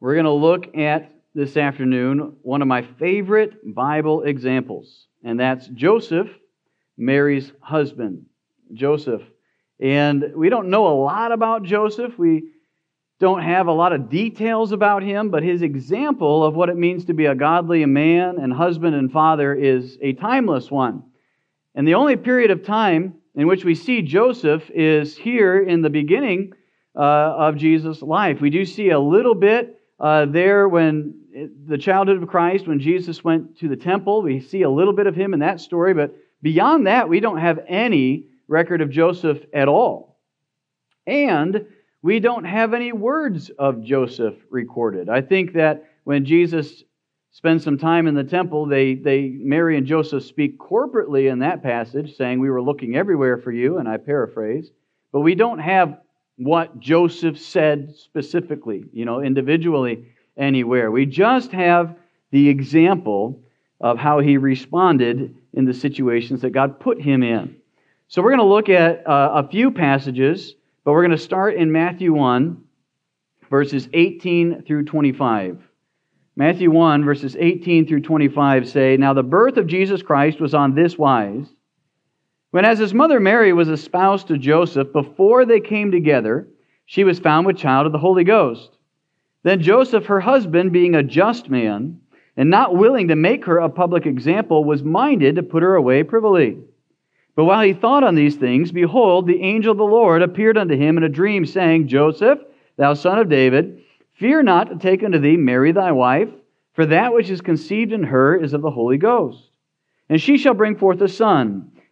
we're going to look at this afternoon one of my favorite Bible examples, and that's Joseph, Mary's husband. Joseph. And we don't know a lot about Joseph. We don't have a lot of details about him, but his example of what it means to be a godly man and husband and father is a timeless one. And the only period of time in which we see Joseph is here in the beginning uh, of Jesus' life. We do see a little bit uh, there when the childhood of Christ, when Jesus went to the temple. We see a little bit of him in that story, but beyond that, we don't have any record of Joseph at all. And we don't have any words of Joseph recorded. I think that when Jesus spends some time in the temple, they, they Mary and Joseph speak corporately in that passage, saying, We were looking everywhere for you, and I paraphrase. But we don't have what Joseph said specifically, you know, individually anywhere. We just have the example of how he responded in the situations that God put him in. So we're going to look at uh, a few passages, but we're going to start in Matthew 1, verses 18 through 25. Matthew 1, verses 18 through 25 say, Now the birth of Jesus Christ was on this wise. When as his mother Mary was espoused to Joseph, before they came together, she was found with child of the Holy Ghost. Then Joseph, her husband, being a just man, and not willing to make her a public example, was minded to put her away privily. But while he thought on these things, behold, the angel of the Lord appeared unto him in a dream, saying, Joseph, thou son of David, fear not to take unto thee Mary thy wife, for that which is conceived in her is of the Holy Ghost. And she shall bring forth a son,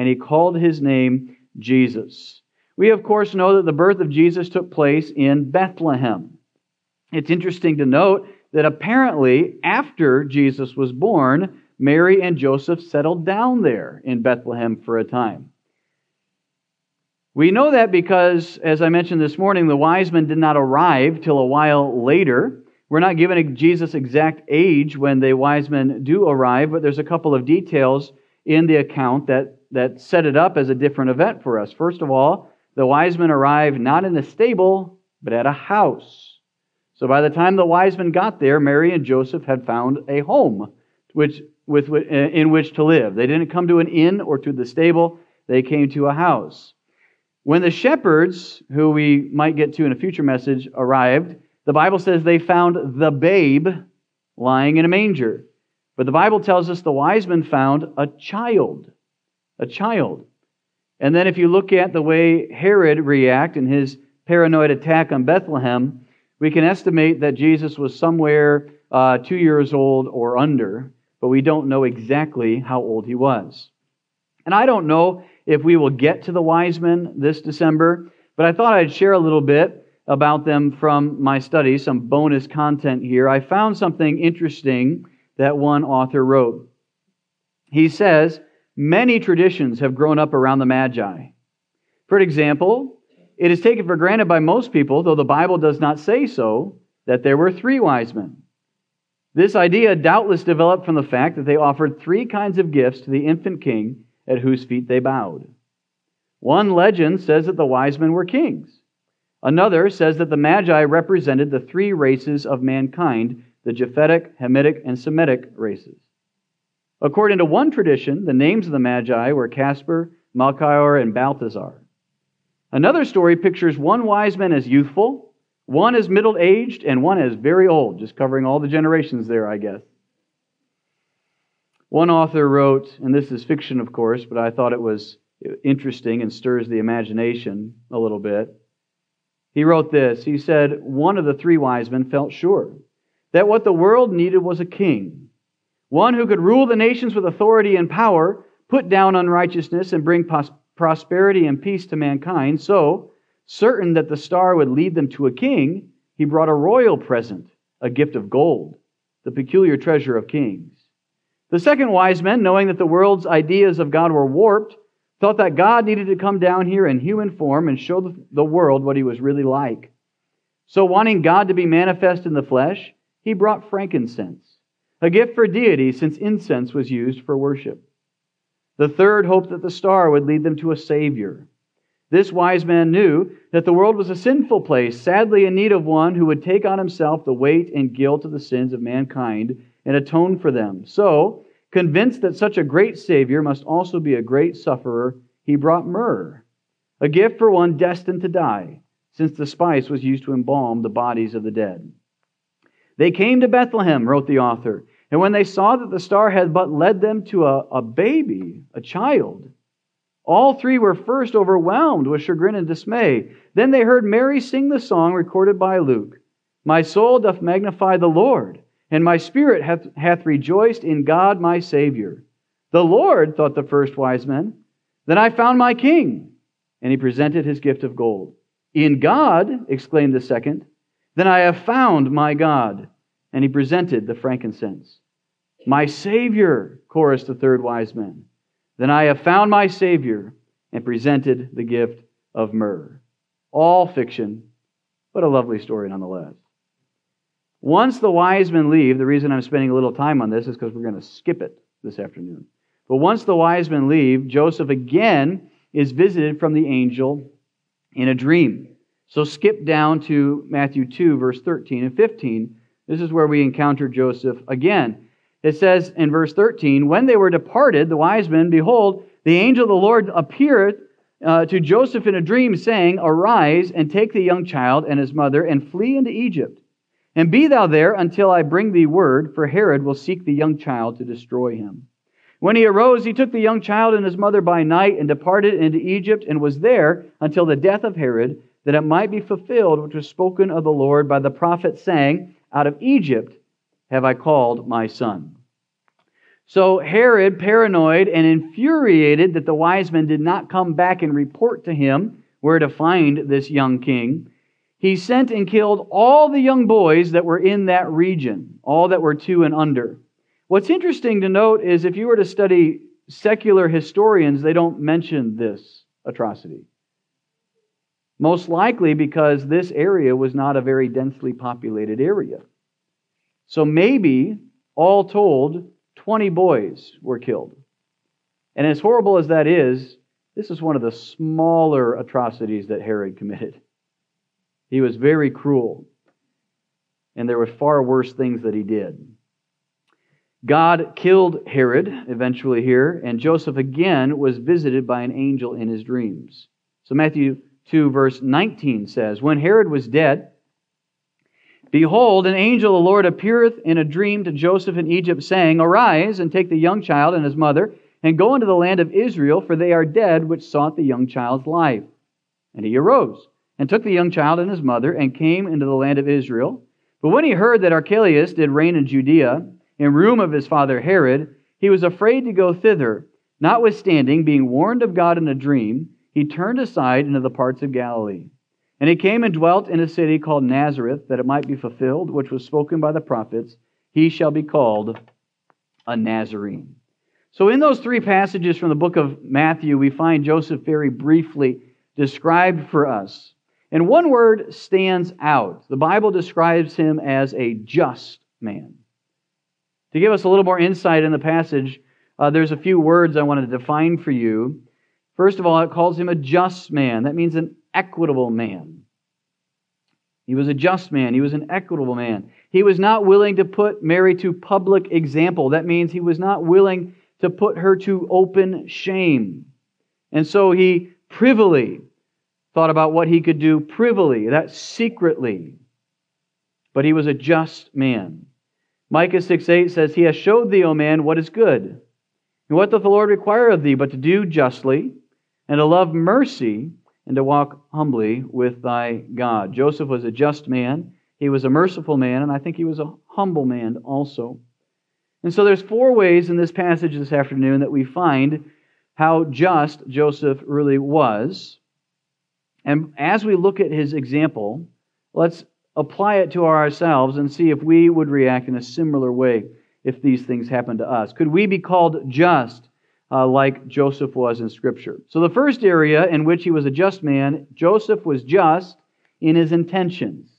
and he called his name Jesus. We, of course, know that the birth of Jesus took place in Bethlehem. It's interesting to note that apparently, after Jesus was born, Mary and Joseph settled down there in Bethlehem for a time. We know that because, as I mentioned this morning, the wise men did not arrive till a while later. We're not given Jesus' exact age when the wise men do arrive, but there's a couple of details in the account that, that set it up as a different event for us. First of all, the wise men arrived not in a stable, but at a house. So by the time the wise men got there, Mary and Joseph had found a home, which with, uh, in which to live. They didn't come to an inn or to the stable, they came to a house. When the shepherds, who we might get to in a future message, arrived, the Bible says they found the babe lying in a manger. But the Bible tells us the wise men found a child. A child. And then if you look at the way Herod reacted in his paranoid attack on Bethlehem, we can estimate that Jesus was somewhere uh, two years old or under but we don't know exactly how old he was. And I don't know if we will get to the wise men this December, but I thought I'd share a little bit about them from my study, some bonus content here. I found something interesting that one author wrote. He says, Many traditions have grown up around the Magi. For example, it is taken for granted by most people, though the Bible does not say so, that there were three wise men. This idea doubtless developed from the fact that they offered three kinds of gifts to the infant king at whose feet they bowed. One legend says that the wise men were kings. Another says that the Magi represented the three races of mankind the Japhetic, Hamitic, and Semitic races. According to one tradition, the names of the Magi were Caspar, Melchior, and Balthazar. Another story pictures one wise man as youthful, one as middle aged and one as very old, just covering all the generations there, I guess. One author wrote, and this is fiction, of course, but I thought it was interesting and stirs the imagination a little bit. He wrote this He said, One of the three wise men felt sure that what the world needed was a king, one who could rule the nations with authority and power, put down unrighteousness, and bring prosperity and peace to mankind. So, Certain that the star would lead them to a king, he brought a royal present, a gift of gold, the peculiar treasure of kings. The second wise men, knowing that the world's ideas of God were warped, thought that God needed to come down here in human form and show the world what he was really like. So, wanting God to be manifest in the flesh, he brought frankincense, a gift for deity since incense was used for worship. The third hoped that the star would lead them to a Savior. This wise man knew that the world was a sinful place, sadly in need of one who would take on himself the weight and guilt of the sins of mankind and atone for them. So, convinced that such a great Savior must also be a great sufferer, he brought myrrh, a gift for one destined to die, since the spice was used to embalm the bodies of the dead. They came to Bethlehem, wrote the author, and when they saw that the star had but led them to a, a baby, a child, all three were first overwhelmed with chagrin and dismay. Then they heard Mary sing the song recorded by Luke My soul doth magnify the Lord, and my spirit hath, hath rejoiced in God my Savior. The Lord, thought the first wise men, then I found my king. And he presented his gift of gold. In God, exclaimed the second, then I have found my God. And he presented the frankincense. My Savior, chorused the third wise men. Then I have found my Savior and presented the gift of myrrh. All fiction, but a lovely story nonetheless. Once the wise men leave, the reason I'm spending a little time on this is because we're going to skip it this afternoon. But once the wise men leave, Joseph again is visited from the angel in a dream. So skip down to Matthew 2, verse 13 and 15. This is where we encounter Joseph again. It says in verse 13, When they were departed, the wise men, behold, the angel of the Lord appeared uh, to Joseph in a dream, saying, Arise and take the young child and his mother and flee into Egypt. And be thou there until I bring thee word, for Herod will seek the young child to destroy him. When he arose, he took the young child and his mother by night and departed into Egypt and was there until the death of Herod, that it might be fulfilled which was spoken of the Lord by the prophet, saying, Out of Egypt have I called my son. So Herod, paranoid and infuriated that the wise men did not come back and report to him where to find this young king, he sent and killed all the young boys that were in that region, all that were two and under. What's interesting to note is if you were to study secular historians, they don't mention this atrocity. Most likely because this area was not a very densely populated area. So maybe, all told, 20 boys were killed. And as horrible as that is, this is one of the smaller atrocities that Herod committed. He was very cruel, and there were far worse things that he did. God killed Herod eventually here, and Joseph again was visited by an angel in his dreams. So Matthew 2, verse 19 says, When Herod was dead, Behold, an angel of the Lord appeareth in a dream to Joseph in Egypt, saying, Arise and take the young child and his mother, and go into the land of Israel, for they are dead which sought the young child's life. And he arose, and took the young child and his mother, and came into the land of Israel. But when he heard that Archelaus did reign in Judea, in room of his father Herod, he was afraid to go thither. Notwithstanding, being warned of God in a dream, he turned aside into the parts of Galilee. And he came and dwelt in a city called Nazareth, that it might be fulfilled, which was spoken by the prophets, he shall be called a Nazarene. So, in those three passages from the book of Matthew, we find Joseph very briefly described for us. And one word stands out. The Bible describes him as a just man. To give us a little more insight in the passage, uh, there's a few words I want to define for you. First of all, it calls him a just man. That means an equitable man. He was a just man. He was an equitable man. He was not willing to put Mary to public example. That means he was not willing to put her to open shame. And so he privily thought about what he could do privily, that secretly. But he was a just man. Micah 6 8 says, He has showed thee, O man, what is good. And what doth the Lord require of thee but to do justly, and to love mercy, and to walk humbly with thy God. Joseph was a just man, he was a merciful man, and I think he was a humble man also. And so there's four ways in this passage this afternoon that we find how just Joseph really was. And as we look at his example, let's apply it to ourselves and see if we would react in a similar way if these things happened to us. Could we be called just uh, like Joseph was in Scripture? So, the first area in which he was a just man, Joseph was just in his intentions.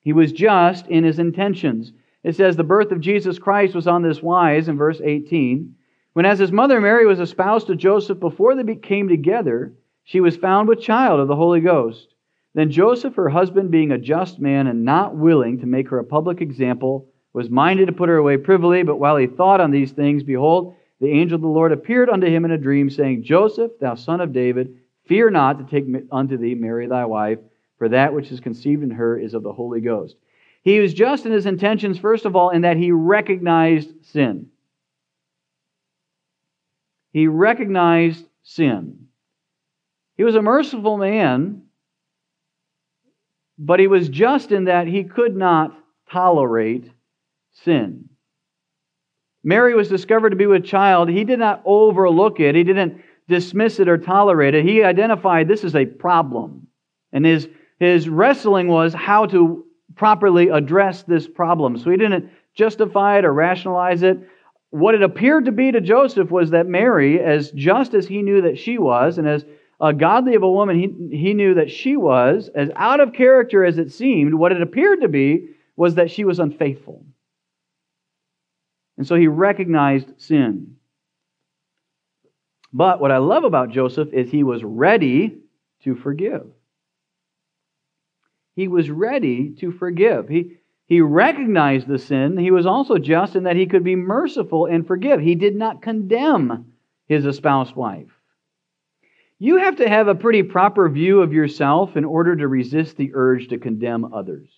He was just in his intentions. It says the birth of Jesus Christ was on this wise in verse 18. When, as his mother Mary was espoused to Joseph before they came together, she was found with child of the Holy Ghost. Then Joseph, her husband, being a just man and not willing to make her a public example, was minded to put her away privily. But while he thought on these things, behold, the angel of the Lord appeared unto him in a dream, saying, Joseph, thou son of David, fear not to take unto thee Mary thy wife, for that which is conceived in her is of the Holy Ghost. He was just in his intentions, first of all, in that he recognized sin. He recognized sin. He was a merciful man but he was just in that he could not tolerate sin. Mary was discovered to be with child. He did not overlook it, he didn't dismiss it or tolerate it. He identified this is a problem. And his, his wrestling was how to properly address this problem. So he didn't justify it or rationalize it. What it appeared to be to Joseph was that Mary, as just as he knew that she was, and as uh, godly of a woman he, he knew that she was, as out of character as it seemed, what it appeared to be was that she was unfaithful. And so he recognized sin. But what I love about Joseph is he was ready to forgive. He was ready to forgive. He, he recognized the sin. He was also just in that he could be merciful and forgive. He did not condemn his espoused wife. You have to have a pretty proper view of yourself in order to resist the urge to condemn others.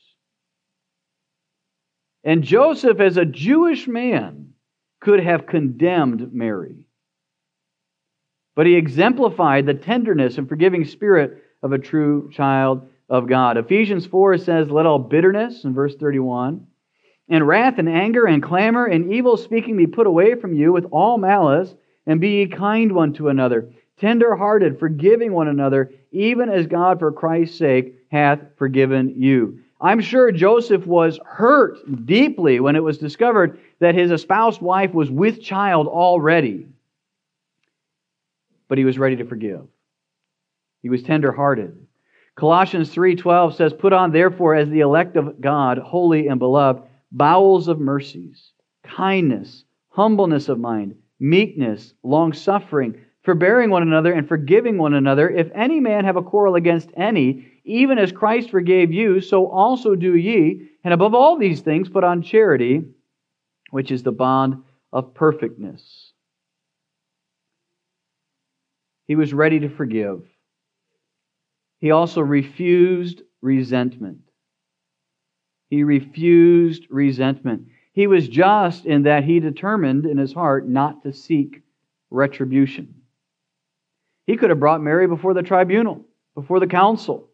And Joseph, as a Jewish man, could have condemned Mary. But he exemplified the tenderness and forgiving spirit of a true child of God. Ephesians 4 says, Let all bitterness, in verse 31, and wrath and anger and clamor and evil speaking be put away from you with all malice, and be ye kind one to another tender hearted, forgiving one another, even as God for Christ's sake hath forgiven you. I'm sure Joseph was hurt deeply when it was discovered that his espoused wife was with child already. But he was ready to forgive. He was tenderhearted. Colossians 3:12 says, "Put on therefore as the elect of God, holy and beloved, bowels of mercies, kindness, humbleness of mind, meekness, long-suffering, forbearing one another and forgiving one another. If any man have a quarrel against any, even as Christ forgave you, so also do ye. And above all these things, put on charity, which is the bond of perfectness. He was ready to forgive. He also refused resentment. He refused resentment. He was just in that he determined in his heart not to seek retribution. He could have brought Mary before the tribunal, before the council.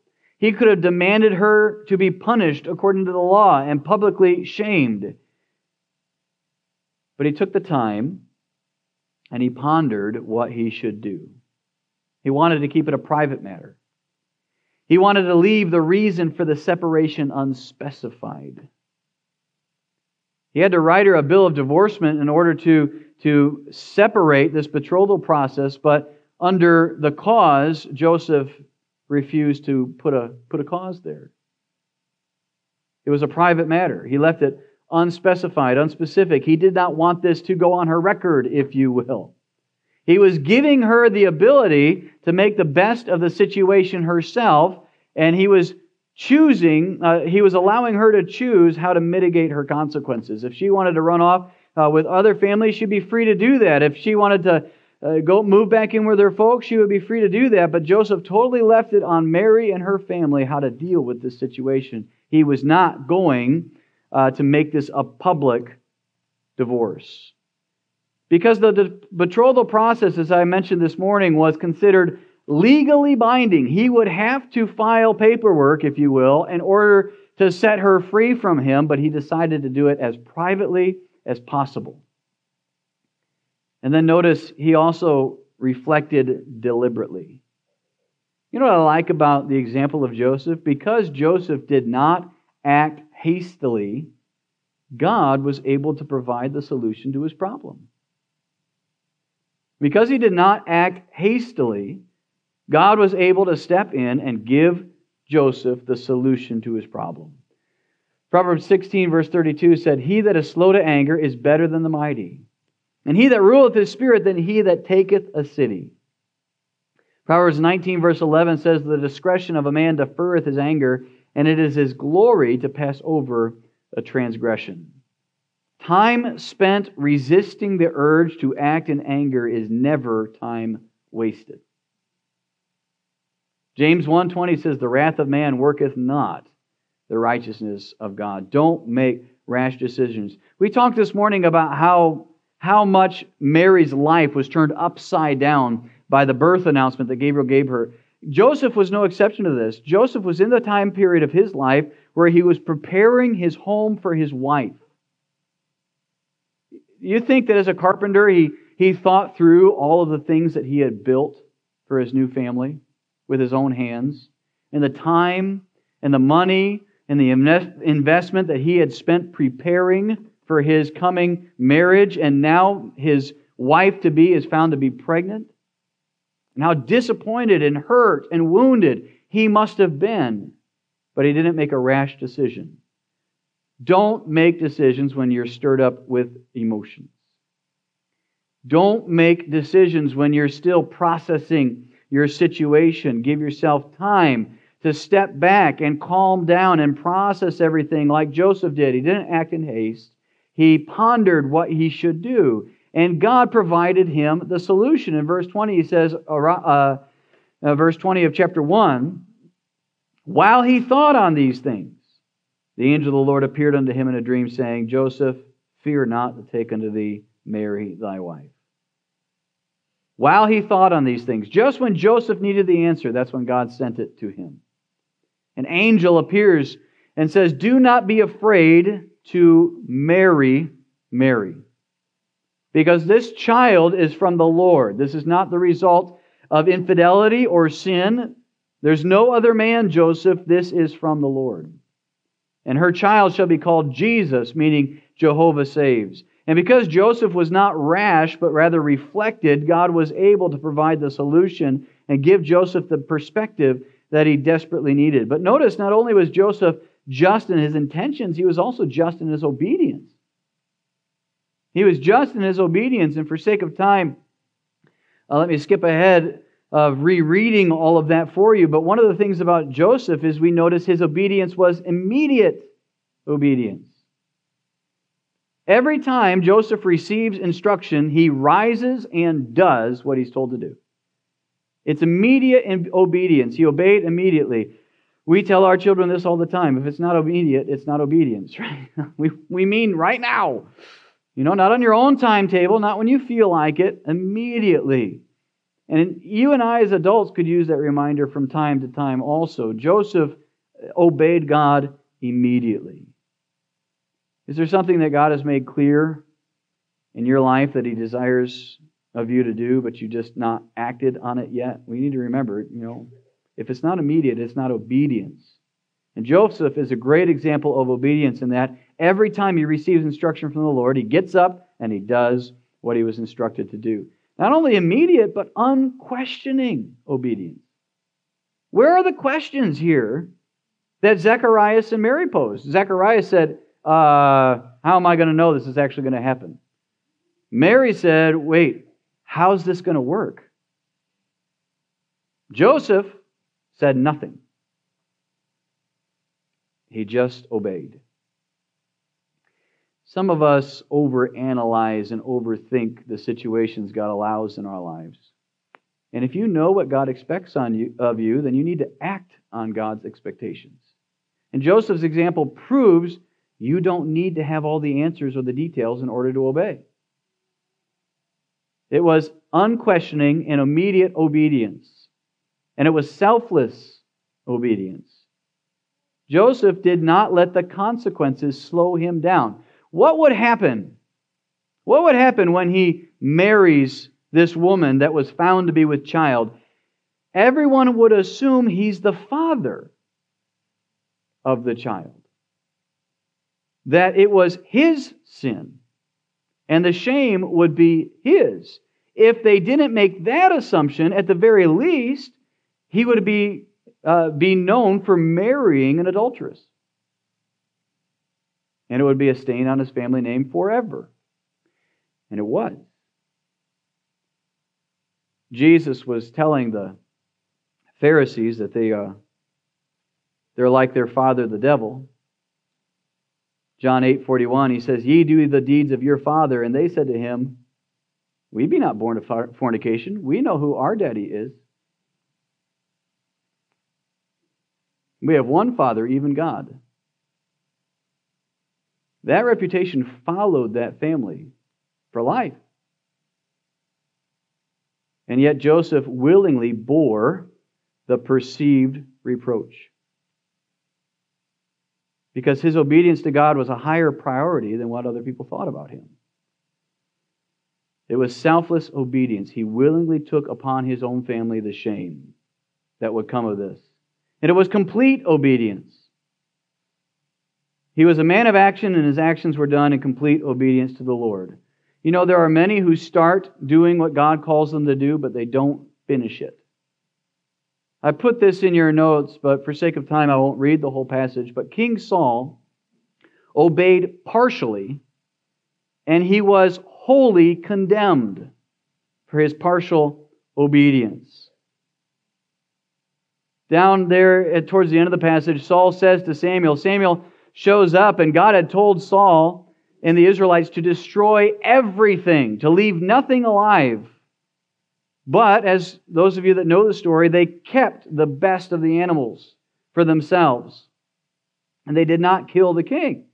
He could have demanded her to be punished according to the law and publicly shamed. But he took the time and he pondered what he should do. He wanted to keep it a private matter. He wanted to leave the reason for the separation unspecified. He had to write her a bill of divorcement in order to, to separate this betrothal process, but under the cause, Joseph refused to put a, put a cause there. It was a private matter. He left it unspecified, unspecific. He did not want this to go on her record, if you will. He was giving her the ability to make the best of the situation herself, and he was choosing, uh, he was allowing her to choose how to mitigate her consequences. If she wanted to run off uh, with other families, she'd be free to do that. If she wanted to uh, go move back in with her folks, she would be free to do that. But Joseph totally left it on Mary and her family how to deal with this situation. He was not going uh, to make this a public divorce. Because the betrothal process, as I mentioned this morning, was considered legally binding. He would have to file paperwork, if you will, in order to set her free from him, but he decided to do it as privately as possible. And then notice he also reflected deliberately. You know what I like about the example of Joseph? Because Joseph did not act hastily, God was able to provide the solution to his problem. Because he did not act hastily, God was able to step in and give Joseph the solution to his problem. Proverbs 16, verse 32 said, He that is slow to anger is better than the mighty, and he that ruleth his spirit than he that taketh a city. Proverbs 19, verse 11 says, The discretion of a man deferreth his anger, and it is his glory to pass over a transgression. Time spent resisting the urge to act in anger is never time wasted. James 1:20 says the wrath of man worketh not the righteousness of God. Don't make rash decisions. We talked this morning about how how much Mary's life was turned upside down by the birth announcement that Gabriel gave her. Joseph was no exception to this. Joseph was in the time period of his life where he was preparing his home for his wife. You think that as a carpenter, he, he thought through all of the things that he had built for his new family with his own hands, and the time and the money and the investment that he had spent preparing for his coming marriage, and now his wife to be is found to be pregnant. And how disappointed and hurt and wounded he must have been. But he didn't make a rash decision. Don't make decisions when you're stirred up with emotions. Don't make decisions when you're still processing your situation. Give yourself time to step back and calm down and process everything like Joseph did. He didn't act in haste, he pondered what he should do. And God provided him the solution. In verse 20, he says, uh, uh, verse 20 of chapter 1, while he thought on these things, the angel of the Lord appeared unto him in a dream, saying, Joseph, fear not to take unto thee Mary thy wife. While he thought on these things, just when Joseph needed the answer, that's when God sent it to him. An angel appears and says, Do not be afraid to marry Mary, because this child is from the Lord. This is not the result of infidelity or sin. There's no other man, Joseph. This is from the Lord. And her child shall be called Jesus, meaning Jehovah saves. And because Joseph was not rash, but rather reflected, God was able to provide the solution and give Joseph the perspective that he desperately needed. But notice, not only was Joseph just in his intentions, he was also just in his obedience. He was just in his obedience, and for sake of time, uh, let me skip ahead of rereading all of that for you. But one of the things about Joseph is we notice his obedience was immediate obedience. Every time Joseph receives instruction, he rises and does what he's told to do. It's immediate obedience. He obeyed immediately. We tell our children this all the time. If it's not immediate, it's not obedience, right? we, we mean right now. You know, not on your own timetable, not when you feel like it, immediately. And you and I, as adults, could use that reminder from time to time also. Joseph uh, obeyed God immediately. Is there something that God has made clear in your life that He desires of you to do, but you just not acted on it yet? We need to remember, you know, if it's not immediate, it's not obedience. And Joseph is a great example of obedience in that every time he receives instruction from the Lord, he gets up and he does what he was instructed to do. Not only immediate, but unquestioning obedience. Where are the questions here that Zechariah and Mary posed? Zechariah said, uh, How am I going to know this is actually going to happen? Mary said, Wait, how's this going to work? Joseph said nothing. He just obeyed. Some of us overanalyze and overthink the situations God allows in our lives. And if you know what God expects on you, of you, then you need to act on God's expectations. And Joseph's example proves you don't need to have all the answers or the details in order to obey. It was unquestioning and immediate obedience, and it was selfless obedience. Joseph did not let the consequences slow him down. What would happen? What would happen when he marries this woman that was found to be with child? everyone would assume he's the father of the child. That it was his sin, and the shame would be his. If they didn't make that assumption, at the very least, he would be, uh, be known for marrying an adulteress. And it would be a stain on his family name forever. And it was. Jesus was telling the Pharisees that they, uh, they're like their father, the devil. John 8 41, he says, Ye do the deeds of your father. And they said to him, We be not born of fornication. We know who our daddy is. We have one Father, even God. That reputation followed that family for life. And yet Joseph willingly bore the perceived reproach. Because his obedience to God was a higher priority than what other people thought about him. It was selfless obedience. He willingly took upon his own family the shame that would come of this. And it was complete obedience. He was a man of action, and his actions were done in complete obedience to the Lord. You know, there are many who start doing what God calls them to do, but they don't finish it. I put this in your notes, but for sake of time, I won't read the whole passage. But King Saul obeyed partially, and he was wholly condemned for his partial obedience. Down there towards the end of the passage, Saul says to Samuel, Samuel shows up, and God had told Saul and the Israelites to destroy everything, to leave nothing alive. But, as those of you that know the story, they kept the best of the animals for themselves. And they did not kill the king.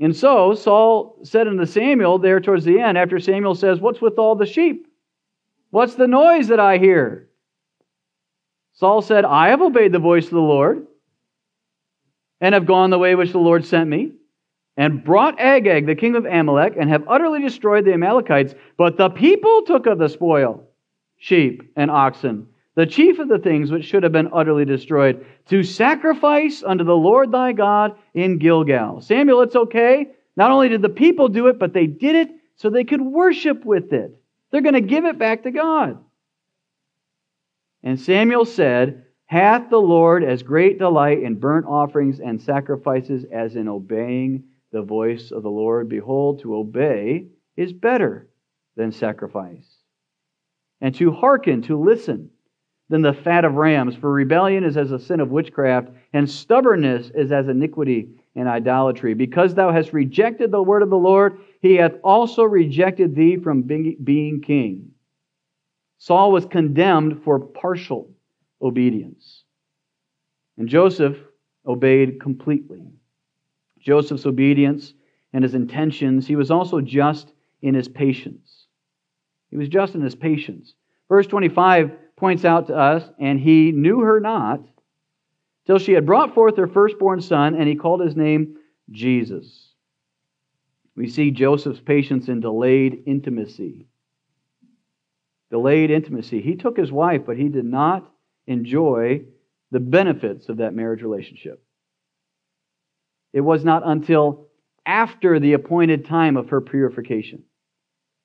And so Saul said unto Samuel there towards the end, after Samuel says, What's with all the sheep? What's the noise that I hear? Saul said, I have obeyed the voice of the Lord and have gone the way which the Lord sent me and brought Agag, the king of Amalek, and have utterly destroyed the Amalekites. But the people took of the spoil sheep and oxen, the chief of the things which should have been utterly destroyed, to sacrifice unto the Lord thy God in Gilgal. Samuel, it's okay. Not only did the people do it, but they did it so they could worship with it. They're going to give it back to God. And Samuel said, Hath the Lord as great delight in burnt offerings and sacrifices as in obeying the voice of the Lord. Behold, to obey is better than sacrifice, and to hearken, to listen, than the fat of rams. For rebellion is as a sin of witchcraft, and stubbornness is as iniquity and idolatry. Because thou hast rejected the word of the Lord, he hath also rejected thee from being king. Saul was condemned for partial obedience. And Joseph obeyed completely. Joseph's obedience and his intentions, he was also just in his patience. He was just in his patience. Verse 25 points out to us, and he knew her not till she had brought forth her firstborn son, and he called his name Jesus. We see Joseph's patience in delayed intimacy. Delayed intimacy. He took his wife, but he did not enjoy the benefits of that marriage relationship. It was not until after the appointed time of her purification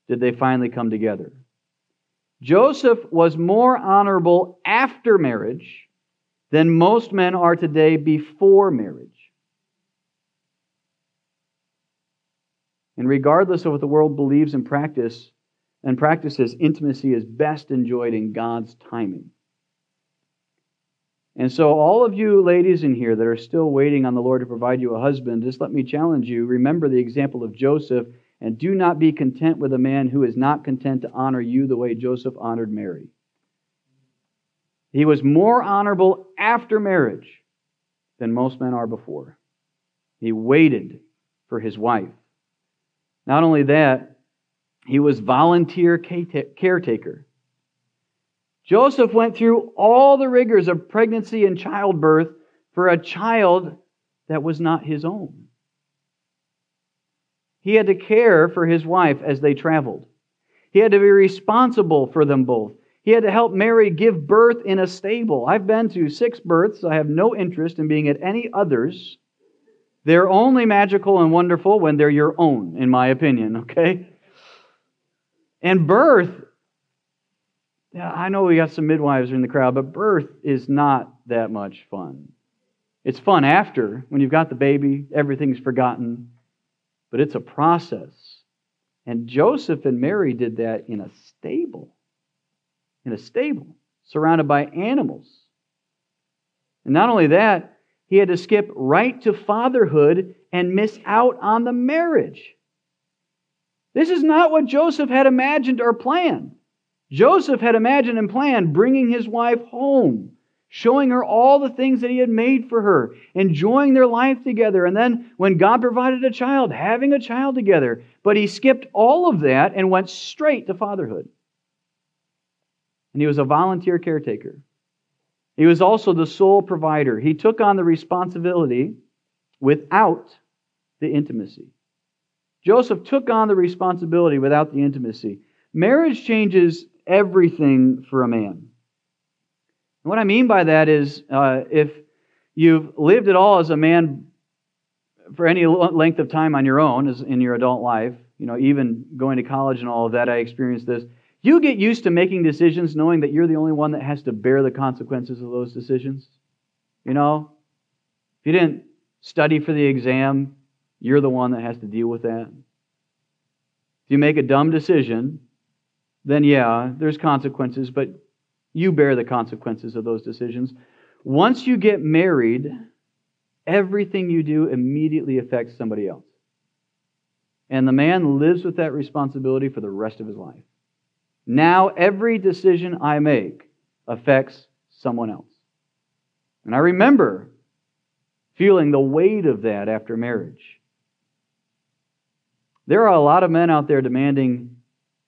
did they finally come together. Joseph was more honorable after marriage than most men are today before marriage. And regardless of what the world believes and practice and practices, intimacy is best enjoyed in God's timing. And so, all of you ladies in here that are still waiting on the Lord to provide you a husband, just let me challenge you. Remember the example of Joseph, and do not be content with a man who is not content to honor you the way Joseph honored Mary. He was more honorable after marriage than most men are before. He waited for his wife. Not only that, he was volunteer caretaker. Joseph went through all the rigors of pregnancy and childbirth for a child that was not his own. He had to care for his wife as they traveled. He had to be responsible for them both. He had to help Mary give birth in a stable. I've been to six births. I have no interest in being at any others. They're only magical and wonderful when they're your own, in my opinion, okay? And birth, I know we got some midwives in the crowd, but birth is not that much fun. It's fun after, when you've got the baby, everything's forgotten, but it's a process. And Joseph and Mary did that in a stable in a stable, surrounded by animals. And not only that, he had to skip right to fatherhood and miss out on the marriage. This is not what Joseph had imagined or planned. Joseph had imagined and planned bringing his wife home, showing her all the things that he had made for her, enjoying their life together, and then when God provided a child, having a child together. But he skipped all of that and went straight to fatherhood and he was a volunteer caretaker. He was also the sole provider. He took on the responsibility without the intimacy. Joseph took on the responsibility without the intimacy. Marriage changes everything for a man. And what I mean by that is uh, if you've lived at all as a man for any length of time on your own as in your adult life, you know, even going to college and all of that, I experienced this. You get used to making decisions knowing that you're the only one that has to bear the consequences of those decisions. You know, if you didn't study for the exam, you're the one that has to deal with that. If you make a dumb decision, then yeah, there's consequences, but you bear the consequences of those decisions. Once you get married, everything you do immediately affects somebody else. And the man lives with that responsibility for the rest of his life. Now every decision I make affects someone else. And I remember feeling the weight of that after marriage. There are a lot of men out there demanding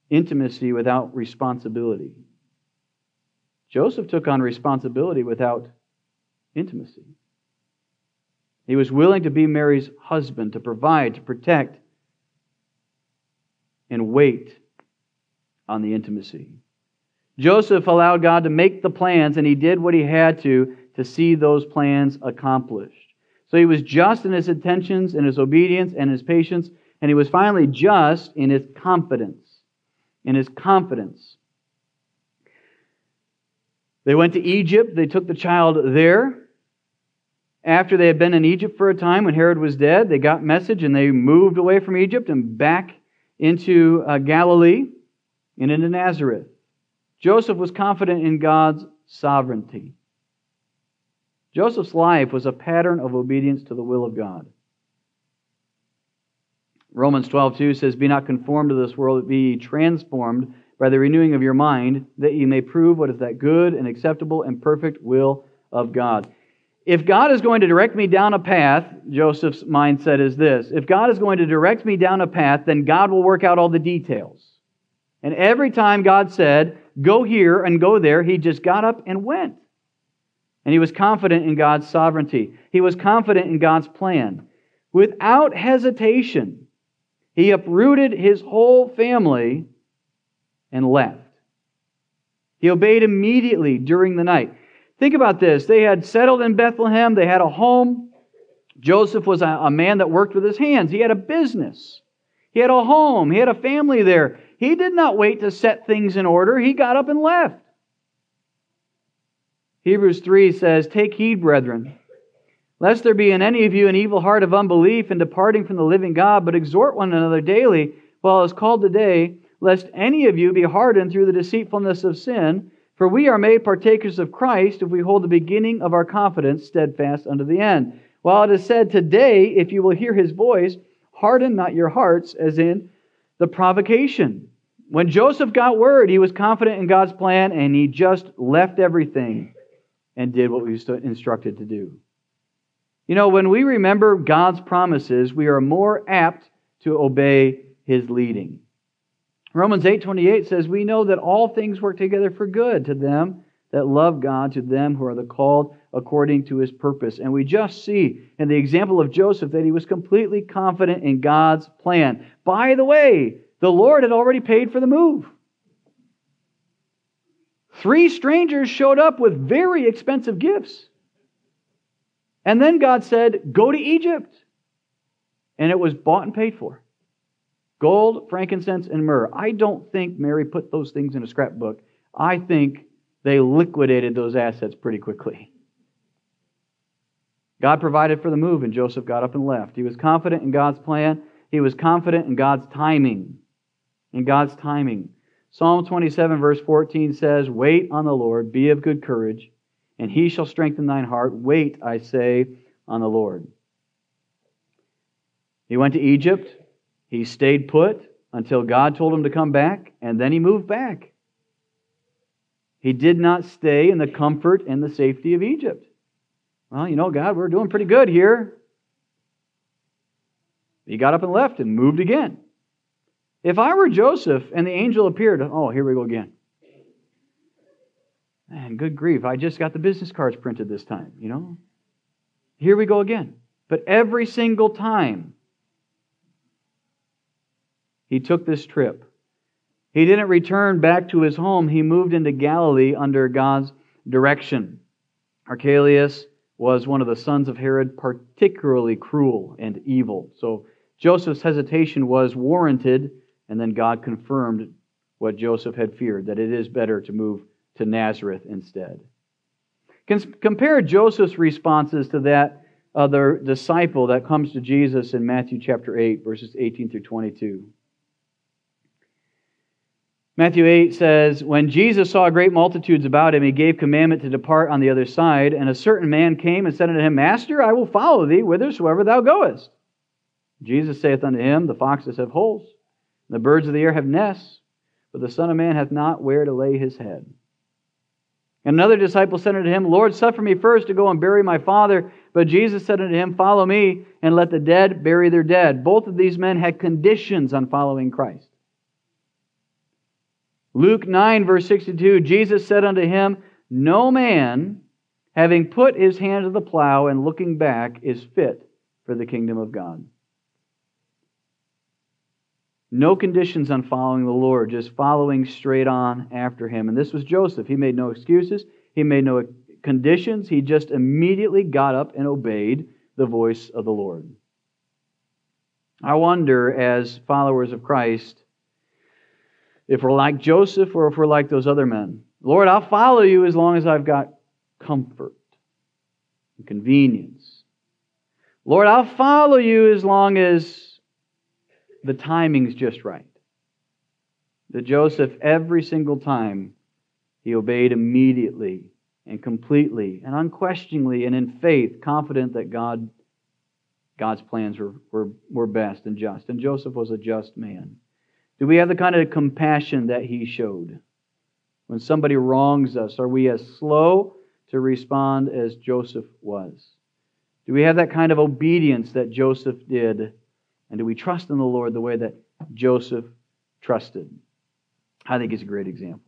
intimacy without responsibility. Joseph took on responsibility without intimacy. He was willing to be Mary's husband, to provide, to protect, and wait on the intimacy. Joseph allowed God to make the plans, and he did what he had to to see those plans accomplished. So he was just in his intentions, in his obedience, and his patience, and he was finally just in his confidence. In his confidence. They went to Egypt. They took the child there. After they had been in Egypt for a time, when Herod was dead, they got message and they moved away from Egypt and back into uh, Galilee and into Nazareth. Joseph was confident in God's sovereignty. Joseph's life was a pattern of obedience to the will of God. Romans 12:2 says, "Be not conformed to this world, but be transformed by the renewing of your mind, that ye may prove what is that good and acceptable and perfect will of God." If God is going to direct me down a path, Joseph's mindset is this: if God is going to direct me down a path, then God will work out all the details. And every time God said, go here and go there, he just got up and went. And he was confident in God's sovereignty. He was confident in God's plan. Without hesitation, he uprooted his whole family and left. He obeyed immediately during the night. Think about this. They had settled in Bethlehem, they had a home. Joseph was a, man that worked with his hands, he had a business, he had a home, he had a family there. He did not wait to set things in order. He got up and left. Hebrews 3 says, Take heed, brethren, lest there be in any of you an evil heart of unbelief in departing from the living God, but exhort one another daily while it is called today, lest any of you be hardened through the deceitfulness of sin. For we are made partakers of Christ if we hold the beginning of our confidence steadfast unto the end. While it is said, Today, if you will hear his voice, harden not your hearts as in the provocation. When Joseph got word, he was confident in God's plan and he just left everything and did what he was instructed to do. You know, when we remember God's promises, we are more apt to obey his leading. Romans 8:28 says, "We know that all things work together for good to them that love God, to them who are the called according to his purpose." And we just see in the example of Joseph that he was completely confident in God's plan. By the way, the Lord had already paid for the move. Three strangers showed up with very expensive gifts. And then God said, Go to Egypt. And it was bought and paid for gold, frankincense, and myrrh. I don't think Mary put those things in a scrapbook. I think they liquidated those assets pretty quickly. God provided for the move, and Joseph got up and left. He was confident in God's plan. He was confident in God's timing. In God's timing. Psalm 27, verse 14 says, Wait on the Lord, be of good courage, and he shall strengthen thine heart. Wait, I say, on the Lord. He went to Egypt. He stayed put until God told him to come back, and then he moved back. He did not stay in the comfort and the safety of Egypt. Well, you know, God, we're doing pretty good here. He got up and left and moved again. If I were Joseph and the angel appeared, oh, here we go again. Man, good grief, I just got the business cards printed this time, you know? Here we go again. But every single time he took this trip, he didn't return back to his home. He moved into Galilee under God's direction. Archelaus was one of the sons of Herod, particularly cruel and evil. So Joseph's hesitation was warranted, and then God confirmed what Joseph had feared that it is better to move to Nazareth instead. Compare Joseph's responses to that other disciple that comes to Jesus in Matthew chapter 8, verses 18 through 22. Matthew 8 says, When Jesus saw great multitudes about him, he gave commandment to depart on the other side. And a certain man came and said unto him, Master, I will follow thee whithersoever thou goest. Jesus saith unto him, The foxes have holes, and the birds of the air have nests, but the Son of Man hath not where to lay his head. And another disciple said unto him, Lord, suffer me first to go and bury my father. But Jesus said unto him, Follow me, and let the dead bury their dead. Both of these men had conditions on following Christ. Luke 9, verse 62 Jesus said unto him, No man, having put his hand to the plow and looking back, is fit for the kingdom of God. No conditions on following the Lord, just following straight on after him. And this was Joseph. He made no excuses, he made no conditions. He just immediately got up and obeyed the voice of the Lord. I wonder, as followers of Christ, if we're like Joseph or if we're like those other men. Lord, I'll follow you as long as I've got comfort and convenience. Lord, I'll follow you as long as the timing's just right. That Joseph, every single time, he obeyed immediately and completely and unquestioningly and in faith, confident that God, God's plans were, were, were best and just. And Joseph was a just man. Do we have the kind of compassion that he showed? When somebody wrongs us, are we as slow to respond as Joseph was? Do we have that kind of obedience that Joseph did? And do we trust in the Lord the way that Joseph trusted? I think it's a great example.